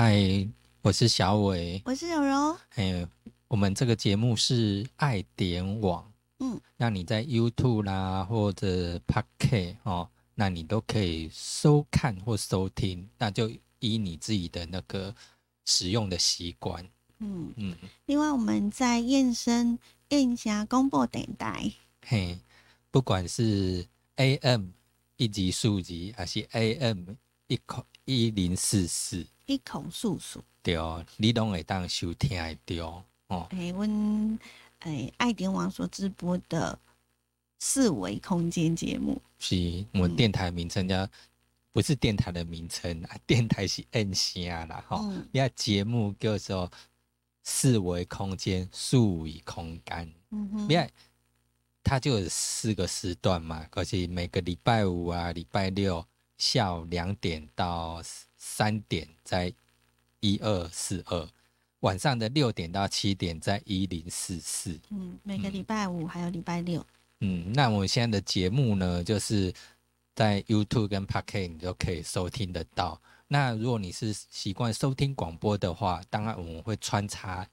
嗨，我是小伟，我是柔柔。哎，我们这个节目是爱点网，嗯，那你在 YouTube 啦或者 Pocket 哦，那你都可以收看或收听，那就依你自己的那个使用的习惯。嗯，嗯，另外我们在燕声燕霞公布等待，嘿，不管是 AM 一级数级，还是 AM 一口一零四四，一口诉诉。对哦，你拢会当收听得到哦。哎，问哎爱点网所直播的四维空间节目，是我们电台名称叫，不是电台的名称啊，电台是 N 声啦哈。嗯因为节目叫做四维空间、数维空间，嗯哼，因为它就有四个时段嘛，而且每个礼拜五啊、礼拜六下午两点到三点在一二四二，晚上的六点到七点在一零四四。嗯，每个礼拜五还有礼拜六，嗯，那我们现在的节目呢，就是在 YouTube 跟 Pocket 你都可以收听得到。那如果你是习惯收听广播的话，当然我们会穿插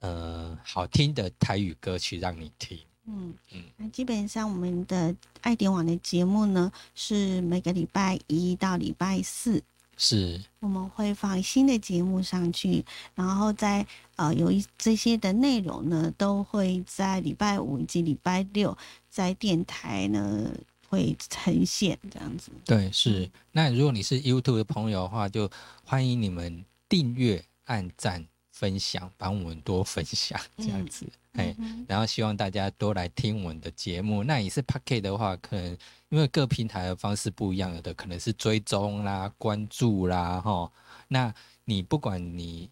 呃好听的台语歌曲让你听。嗯嗯那基本上我们的爱点网的节目呢，是每个礼拜一到礼拜四，是，我们会放新的节目上去，然后在呃有一这些的内容呢，都会在礼拜五以及礼拜六在电台呢会呈现这样子。对，是。那如果你是 YouTube 的朋友的话，就欢迎你们订阅、按赞、分享，帮我们多分享这样子。哎、嗯然后希望大家多来听我们的节目。那你是 Pocket 的话，可能因为各平台的方式不一样，有的可能是追踪啦、关注啦，哈。那你不管你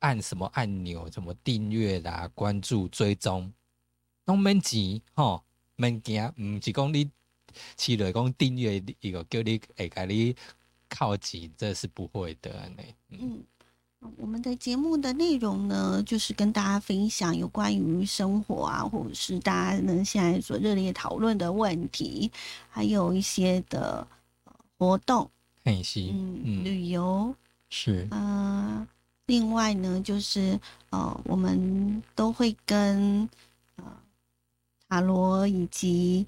按什么按钮，什么订阅啦、关注、追踪，拢免钱，吼，免惊，毋是讲你起来讲订阅一个叫你会甲你靠钱，这是不会的呢。嗯，嗯。我们的节目的内容呢，就是跟大家分享有关于生活啊，或者是大家呢现在所热烈讨论的问题，还有一些的呃活动，嗯，嗯，旅游，是，呃，另外呢，就是呃，我们都会跟呃塔罗以及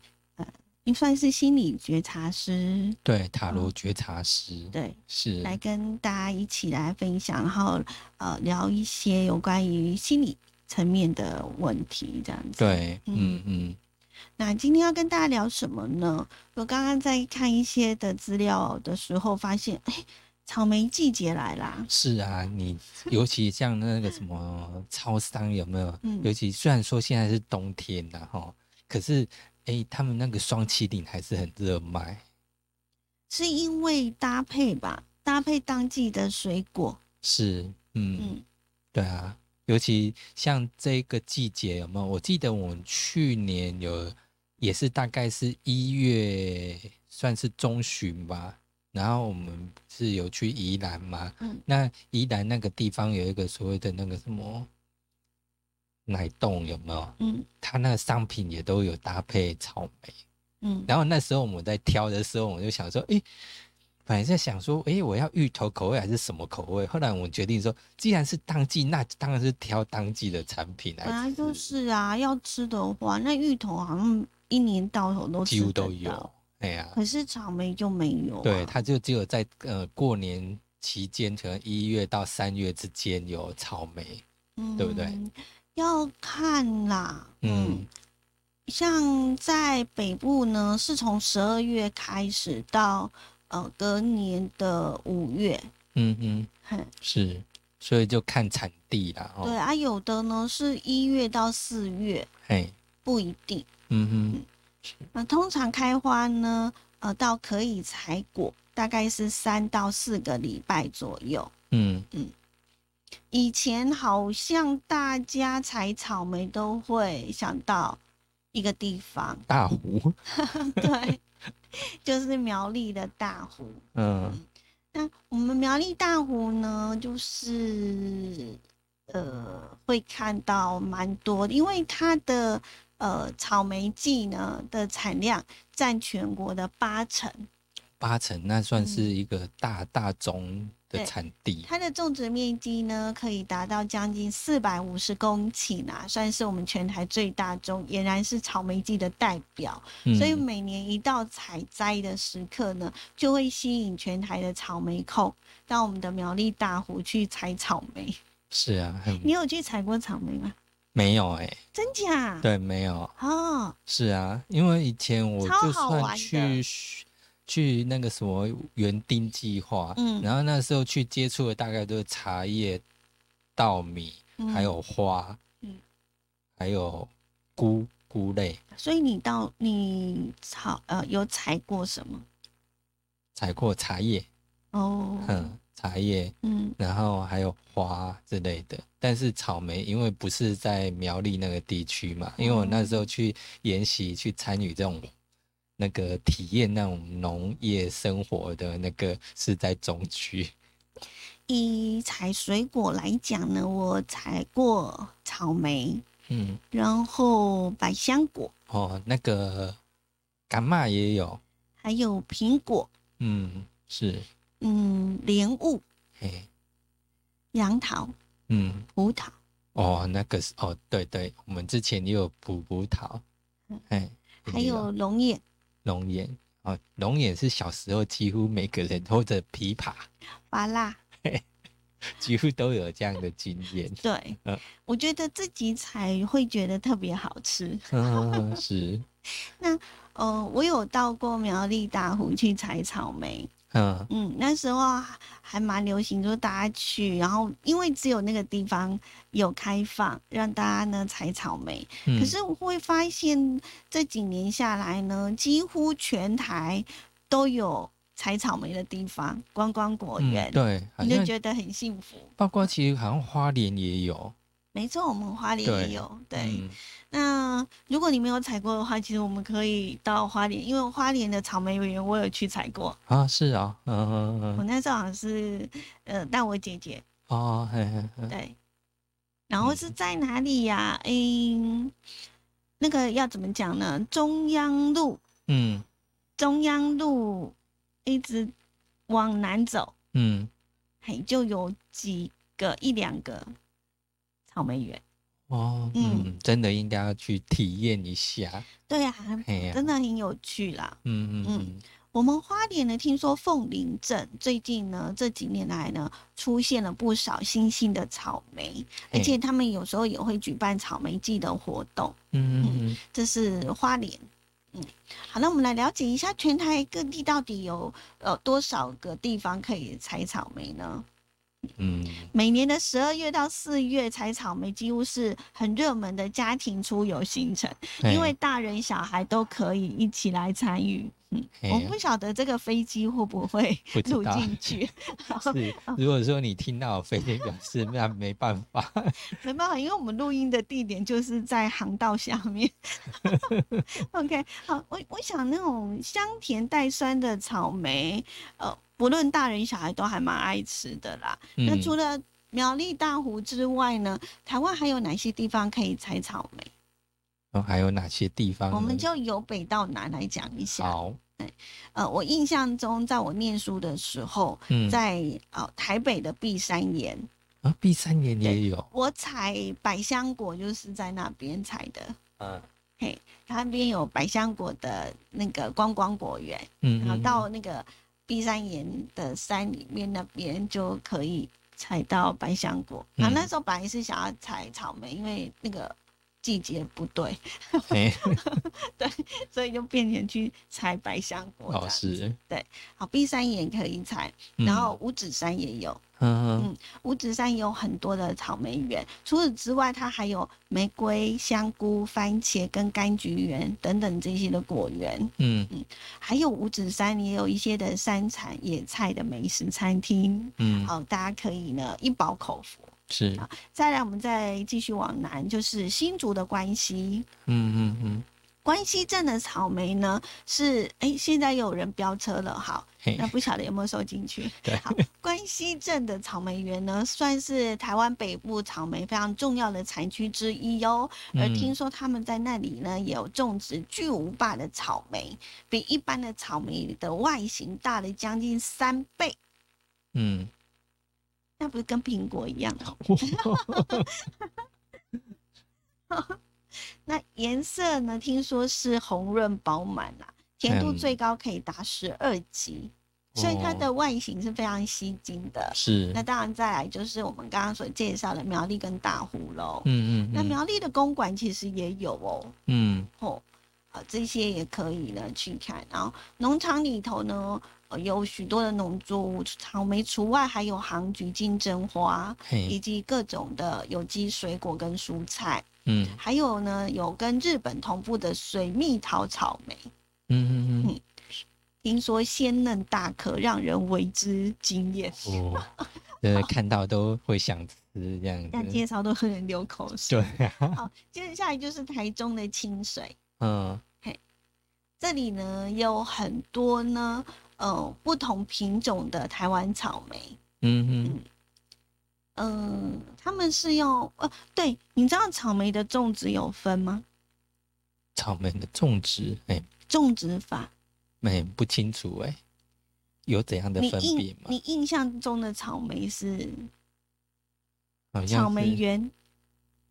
呃，应算是心理觉察师，对，塔罗觉察师，对，是，来跟大家一起来分享，然后呃，聊一些有关于心理层面的问题，这样子。。对，嗯嗯嗯，那今天要跟大家聊什么呢？我刚刚在看一些的资料的时候，发现，哎，草莓季节来啦。是啊，你尤其像那个什么超商有没有？嗯尤其虽然说现在是冬天的，哈，可是哎，他们那个双麒麟还是很热卖。是因为搭配吧，搭配当季的水果。是，嗯，嗯对啊，尤其像这个季节有没有？我记得我们去年有也是大概是一月，算是中旬吧。然后我们是有去宜兰嘛，嗯那宜兰那个地方有一个所谓的那个什么奶冻有没有？嗯它那个商品也都有搭配草莓。嗯然后那时候我们在挑的时候，我就想说，哎，本来在想说，哎，我要芋头口味还是什么口味？后来我们决定说，既然是当季，那当然是挑当季的产品来吃。本来就是啊，要吃的话，那芋头好像一年到头都几乎都有，。哎呀、可是草莓就没有、啊。对，它就只有在呃过年期间，可能一月到三月之间有草莓。嗯对不对嗯？要看啦，嗯。嗯，像在北部呢，是从十二月开始到呃隔年的五月，嗯嗯，哼，是，所以就看产地啦。哦，对啊，有的呢是一月到四月，嘿，不一定。嗯哼，那通常开花呢，呃，到可以采果，大概是三到四个礼拜左右。嗯。嗯，以前好像大家采草莓都会想到一个地方，大湖，对，就是苗栗的大湖。嗯那我们苗栗大湖呢，就是呃会看到蛮多的，因为它的呃草莓季呢的产量占全国的八成。八成，那算是一个大、大宗的产地。它的种植面积呢，可以达到将近四百五十公顷啊，算是我们全台最大宗，俨然是草莓季的代表。嗯所以每年一到采摘的时刻呢，就会吸引全台的草莓控到我们的苗栗大湖去采草莓。是啊，你有去采过草莓吗？没有哎、真假？对，没有。哦，是啊，因为以前我超就算去去那个什么园丁计划，嗯。然后那时候去接触的大概都是茶叶、稻米，嗯。还有花，嗯。还有菇菇类，所以你到你草呃有采过什么？采过茶叶，哦，嗯，茶叶，嗯。然后还有花之类的。但是草莓因为不是在苗栗那个地区嘛，因为我那时候去研习去参与这种那个体验那种农业生活的那个是在中区。以采水果来讲呢，我采过草莓，嗯，然后百香果，哦，那个干嘛也有，还有苹果，嗯，是，嗯，莲雾、嘿，杨桃、嗯，葡萄，哦，那个是哦，对对，我们之前也有葡葡萄嗯，哎，还有。龙眼、龙眼，哦，龙眼是小时候几乎每个人或者枇杷，芭辣。几乎都有这样的经验。对，嗯我觉得自己采会觉得特别好吃。嗯，是，呃，我有到过苗栗大湖去采草莓，嗯嗯，那时候还还蛮流行，就是大家去，然后因为只有那个地方有开放，让大家呢采草莓。嗯，可是我会发现这几年下来呢，几乎全台都有采草莓的地方，观光果园嗯，，对，你就觉得很幸福。包括其实好像花莲也有，没错，我们花莲也有，对。嗯那如果你没有采过的话，其实我们可以到花莲，因为花莲的草莓园我有去采过。啊，是啊，嗯嗯嗯我嗯，那时候好像是呃带我姐姐，哦，嘿嘿嘿，对。然后是在哪里呀、嗯，那个要怎么讲呢？中央路，嗯中央路一直往南走，嗯，嘿，就有几个一两个草莓园。哦，嗯嗯，真的应该要去体验一下，对呀、真的很有趣啦。嗯嗯嗯，我们花莲呢，听说凤林镇最近呢这几年来呢，出现了不少新兴的草莓，而且他们有时候也会举办草莓季的活动。嗯嗯嗯，这是花莲。嗯，好，那我们来了解一下全台各地到底有呃多少个地方可以采草莓呢？嗯，每年的十二月到四月采草莓几乎是很热门的家庭出游行程，因为大人小孩都可以一起来参与。嗯，我不晓得这个飞机会不会录进去，是，如果说你听到飞机表示，那没办法，没办法，因为我们录音的地点就是在航道下面。OK，好，我我想那种香甜带酸的草莓，呃，不论大人小孩都还蛮爱吃的啦。那嗯除了苗栗大湖之外呢，台湾还有哪些地方可以采草莓？哦还有哪些地方？我们就由北到南来讲一下。好，呃，我印象中，在我念书的时候，嗯，在呃台北的碧山岩，啊，碧山岩也有，我采百香果就是在那边采的。嗯嘿，它那边有百香果的那个观光果园，嗯，然后嗯到那个碧山岩的山里面那边就可以采到百香果。然后那嗯时候本来是想要采草莓，因为那个季节不对，对所以就变成去采百香果这哦样子。是，好，碧山也可以采，然后五指山也有。嗯嗯五指山也有很多的草莓园，除此之外，它还有玫瑰、香菇、番茄跟柑橘园等等这些的果园。嗯还有五指山也有一些的山产野菜的美食餐厅，嗯，好，大家可以呢一饱口福。是。啊，再来，我们再继续往南，就是新竹的关西。嗯嗯嗯，关西镇的草莓呢是哎，现在有人飙车了，好，那不晓得有没有收进去？对。好，关西镇的草莓园呢，算是台湾北部草莓非常重要的产区之一哟。而嗯听说他们在那里呢，也有种植巨无霸的草莓，比一般的草莓的外形大了将近三倍，嗯，那不是跟苹果一样哦？那颜色呢？听说是红润饱满啦，甜度嗯最高可以达十二级，所以它哦的外形是非常吸睛的。是，那当然，再来就是我们刚刚所介绍的苗栗跟大湖喽。嗯嗯嗯那苗栗的公馆其实也有哦，嗯哦，啊，这些也可以呢去看。然后农场里头呢，呃有许多的农作物，草莓除外，还有杭菊、金针花，以，及各种的有机水果跟蔬菜。嗯还有呢，有跟日本同步的水蜜桃草莓，嗯嗯嗯，听说鲜嫩大颗，让人为之惊艳。哦，就是看到都会想吃这样子，但介绍都很人流口水。对啊，好，接下来就是台中的清水，嗯这里呢有很多呢，呃，不同品种的台湾草莓。嗯嗯，嗯、他们是用呃，对，你知道草莓的种植有分吗？草莓的种植，哎种植法，哎不清楚哎，有怎样的分别吗？你印象中的草莓是好像草莓园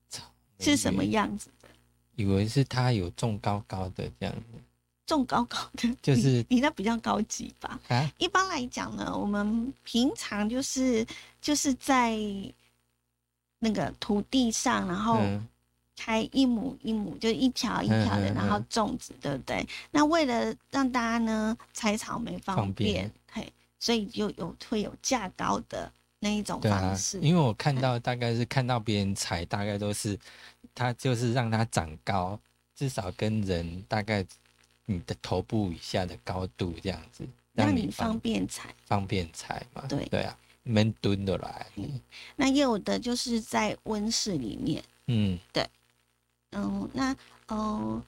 草是什么？样子的？以为是它有种高高的这样子种高高的，就是你你那比较高级吧？啊，一般来讲呢，我们平常就是就是在那个土地上，然后嗯开一亩一亩，就一条一条的，嗯嗯然后嗯种植，对不对？那为了让大家呢采草莓方方便便，嘿，所以就有会有架高的那一种方式。，因为我看到大概是看到别人采，大概都是它就是让它长高，至少跟人大概你的头部以下的高度这样子，让让你方方便踩。方便踩嘛。对。对啊，闷蹲的来，嗯。那也有的就是在温室里面，嗯。对。嗯，那呃，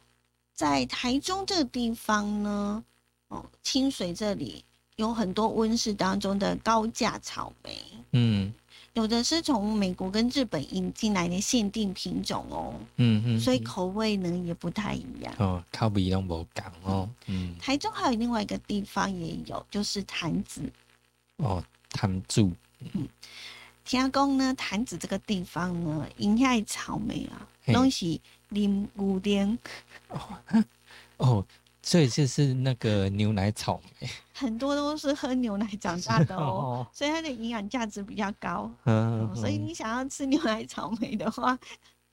在台中这个地方呢，哦，清水这里有很多温室当中的高价草莓，嗯有的是从美国跟日本引进来的限定品种哦，嗯嗯，所以嗯口味呢也不太一样。哦，靠比拢无讲哦，嗯台中还有另外一个地方也有，就是潭子。哦，摊住，听讲呢，潭子这个地方呢，因遐的草莓啊，嘿拢是啉牛奶，哦，所以就是那个牛奶草莓，很多都是喝牛奶长大的哦，哦，所以它的营养价值比较高。嗯哦，所以你想要吃牛奶草莓的话，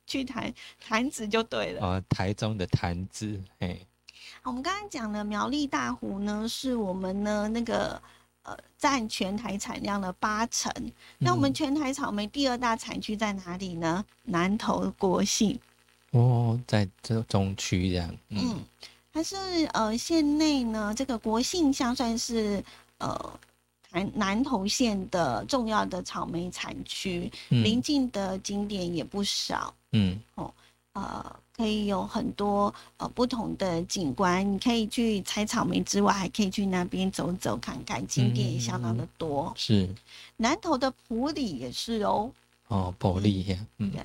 去潭潭子就对了。哦，台中的坛子，哎，我们刚刚讲的苗栗大湖呢，是我们呢那个呃占全台产量的八成。那我们嗯全台草莓第二大产区在哪里呢？南投国姓。哦，在这中区这样，嗯嗯，它是呃县内呢，这个国信乡算是呃南南投县的重要的草莓产区，邻嗯近的景点也不少。嗯。哦呃，可以有很多呃不同的景观，你可以去采草莓之外，还可以去那边走走看看，景点也相当的多。是。南投的埔里也是哦，哦，保利呀，嗯。对，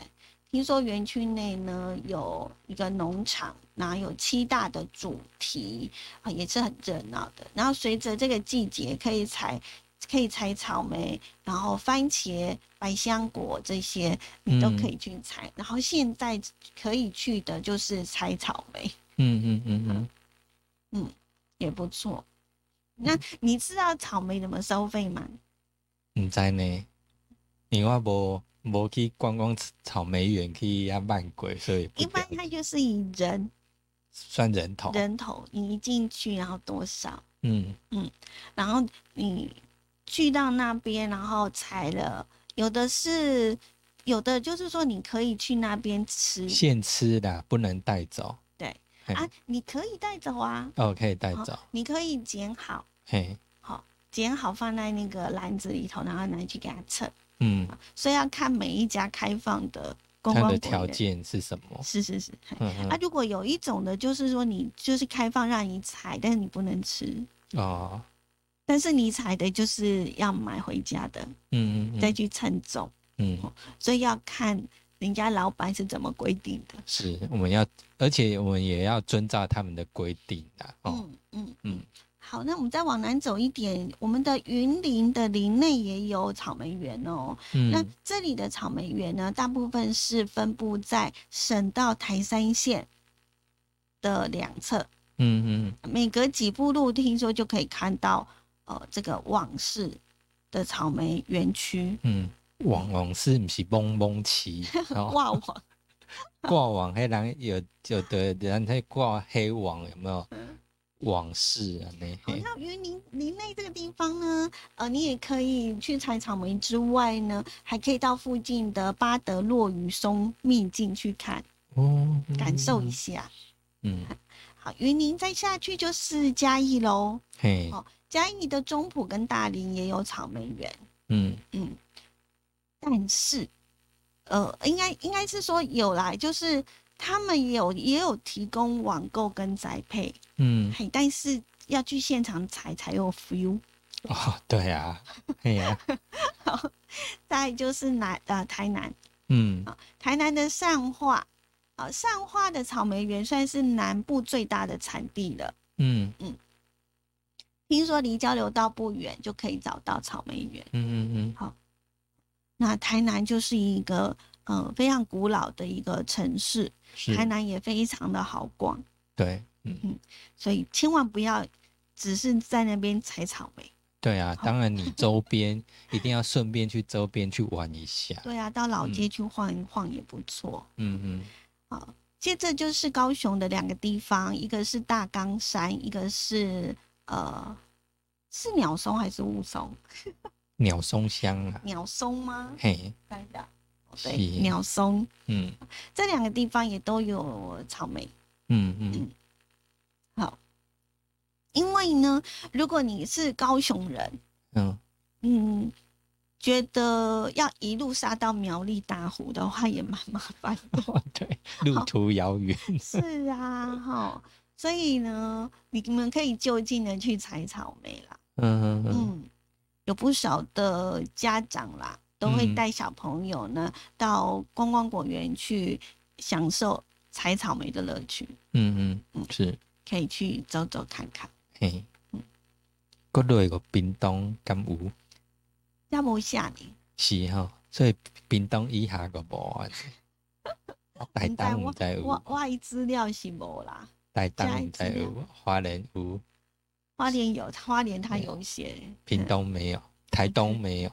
听说园区内呢有一个农场，然后有七大的主题啊、也是很热闹的。然后随着这个季节，可以采可以采草莓，然后番茄、百香果这些你都可以去采。然后现在可以去的就是采草莓，嗯嗯嗯嗯，也不错。那你知道草莓怎么收费吗？唔知呢，因为我无无去观光草莓园去遐慢鬼，所以一般它就是以人算人头，人头，你一进去然后多少，嗯。嗯然后你去到那边，然后采了，有的是有的就是说你可以去那边吃。现吃的不能带走，对。啊，你可以带走啊，哦，可以带走，你可以剪好，嘿，好剪好放在那个篮子里头，然后拿去给它称。嗯。所以要看每一家开放的观它的条件是什么？是是是。嘿。嗯啊，嗯，如果有一种的，就是说你就是开放让你采，但是你不能吃，哦，但是你采的就是要买回家的，嗯嗯嗯。再去称重，嗯，所以要看人家老板是怎么规定的。是，我们要，而且我们也要遵照他们的规定的哦。嗯嗯。嗯好，那我们再往南走一点，我们的云林的林内也有草莓园哦。嗯那嗯这里的草莓园呢，大部分是分布在省道台山线的两侧，嗯嗯，每隔几步路，听说就可以看到呃这个往事的草莓园区。嗯，网网是不是蒙蒙旗？哦，哇哇，挂网 黑人有有的人在挂黑网，有没有嗯往事啊？那好嘿，像云林林内这个地方呢，呃，你也可以去采草莓之外呢，还可以到附近的巴德洛雨松秘境去看，哦，感受一下。嗯，好，云林再下去就是嘉义喽。嘿，好嘉义的中埔跟大林也有草莓园，嗯嗯，但是，呃，应该应该是说有啦，就是他们有也有提供网购跟宅配，嗯，嘿，但是要去现场采才有 feel。哦，对啊，嘿呀，再就是南呃台南，嗯。台南的善化，啊、善化的草莓园算是南部最大的产地了。嗯。嗯。听说离交流道不远就可以找到草莓园。嗯嗯嗯，好那台南就是一个呃非常古老的一个城市，台南也非常的好逛，对，嗯嗯，所以千万不要只是在那边采草莓。对啊，当然你 周边一定要顺便去周边去玩一下，对啊，到老街去晃一晃也不错。嗯嗯，好，接着就是高雄的两个地方，一个是大冈山，一个是呃是鸟松还是雾松？鸟松香啊，鸟松吗？嘿，对的，是对，鸟松嗯这两个地方也都有草莓。嗯嗯好，因为呢，如果你是高雄人，嗯，嗯，觉得要一路杀到苗栗大湖的话，也蛮麻烦的。哦对，路途遥远，是啊，哈，所以呢，你们可以就近的去采草莓啦。嗯嗯嗯，嗯，有不少的家长啦，都会嗯。带小朋友呢、到观光果园去享受采草莓的乐趣，嗯嗯是，可以去走走看看。嘿，嗯。国内个屏东敢有？要不下呢？是吼，所以屏东以下个无啊。台东毋知我有，我的资料是无啦，台东现在有，花莲有，花莲有，花莲它有写，屏嗯。东没有，台东没有，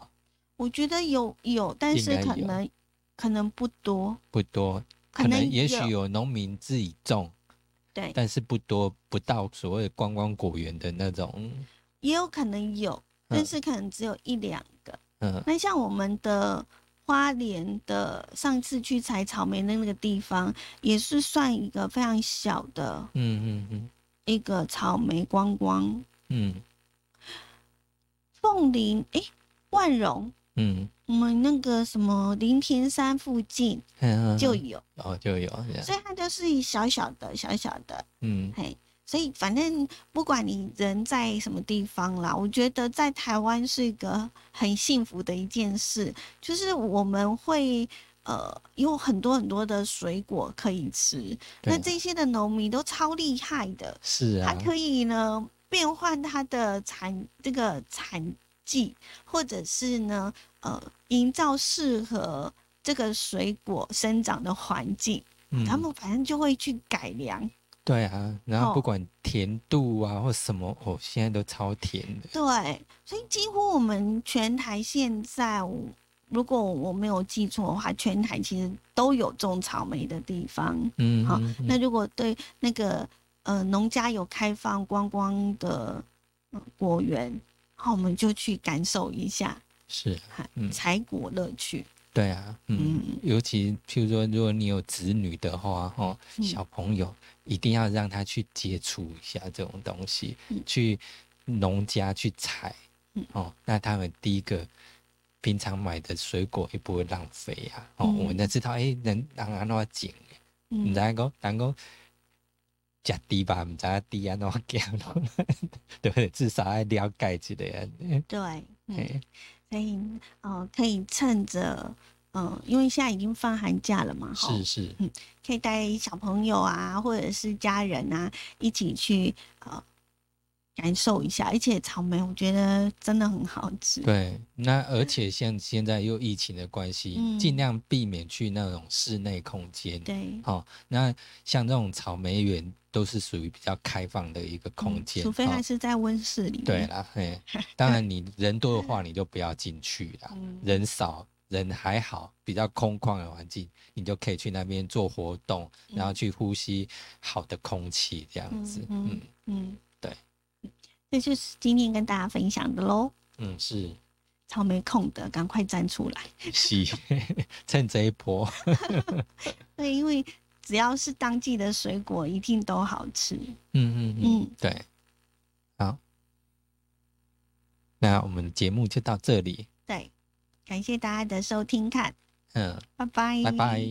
我觉得有有，但是可能可能不多，不多。可可能也许有有农民自己种，对，但是不多，不到所谓观光果园的那种。也有可能有，但是可能只有一两个。嗯那像我们的花莲的上次去采草莓的那个地方，也是算一个非常小的嗯嗯嗯一个草莓观光。嗯凤林诶，万荣，嗯。我们那个什么林田山附近嗯，就有，哦就有，所以它就是小小的小小的，嗯。嘿。所以，反正不管你人在什么地方啦，我觉得在台湾是一个很幸福的一件事，就是我们会呃有很多很多的水果可以吃。那这些的农民都超厉害的，是啊，还可以呢变换它的产这个产季，或者是呢呃营造适合这个水果生长的环境，嗯他们反正就会去改良。对啊，然后哦不管甜度啊或什么，哦，现在都超甜的。对，所以几乎我们全台现在，如果我没有记错的话，全台其实都有种草莓的地方。嗯，好那如果对那个呃农家有开放观光的、呃果园，好，我们就去感受一下是，嗯采果乐趣。对啊，嗯，嗯尤其譬如说，如果你有子女的话，哦，嗯小朋友一定要让他去接触一下这种东西，嗯去农家去采，嗯哦，那他们第一个，平常买的水果也不会浪费啊。哦，嗯我们才知道，哎、能能安怎种，唔嗯知影讲，人讲食猪吧，唔知影猪安怎行，对不对？至少要了解一下。对，嗯，所以呃，可以趁着呃，因为现在已经放寒假了嘛，哈是是，可以带小朋友啊，或者是家人啊，一起去呃感受一下。而且草莓，我觉得真的很好吃。对。那而且像现在又疫情的关系，嗯尽量避免去那种室内空间。对，哦，那像这种草莓园都是属于比较开放的一个空嗯间，除非哦它是在温室里面。对啦，嘿，当然你人多的话，你就不要进去啦。嗯人少，人还好，比较空旷的环境，你就可以去那边做活动，然后去呼吸好的空气，这样子。嗯嗯嗯，对，这就是今天跟大家分享的喽。嗯，是草莓控的，赶快站出来。是，趁这一波，对，因为只要是当季的水果一定都好吃。嗯嗯嗯对。好。那我们节目就到这里。对感谢大家的收听看。嗯。拜拜。拜拜。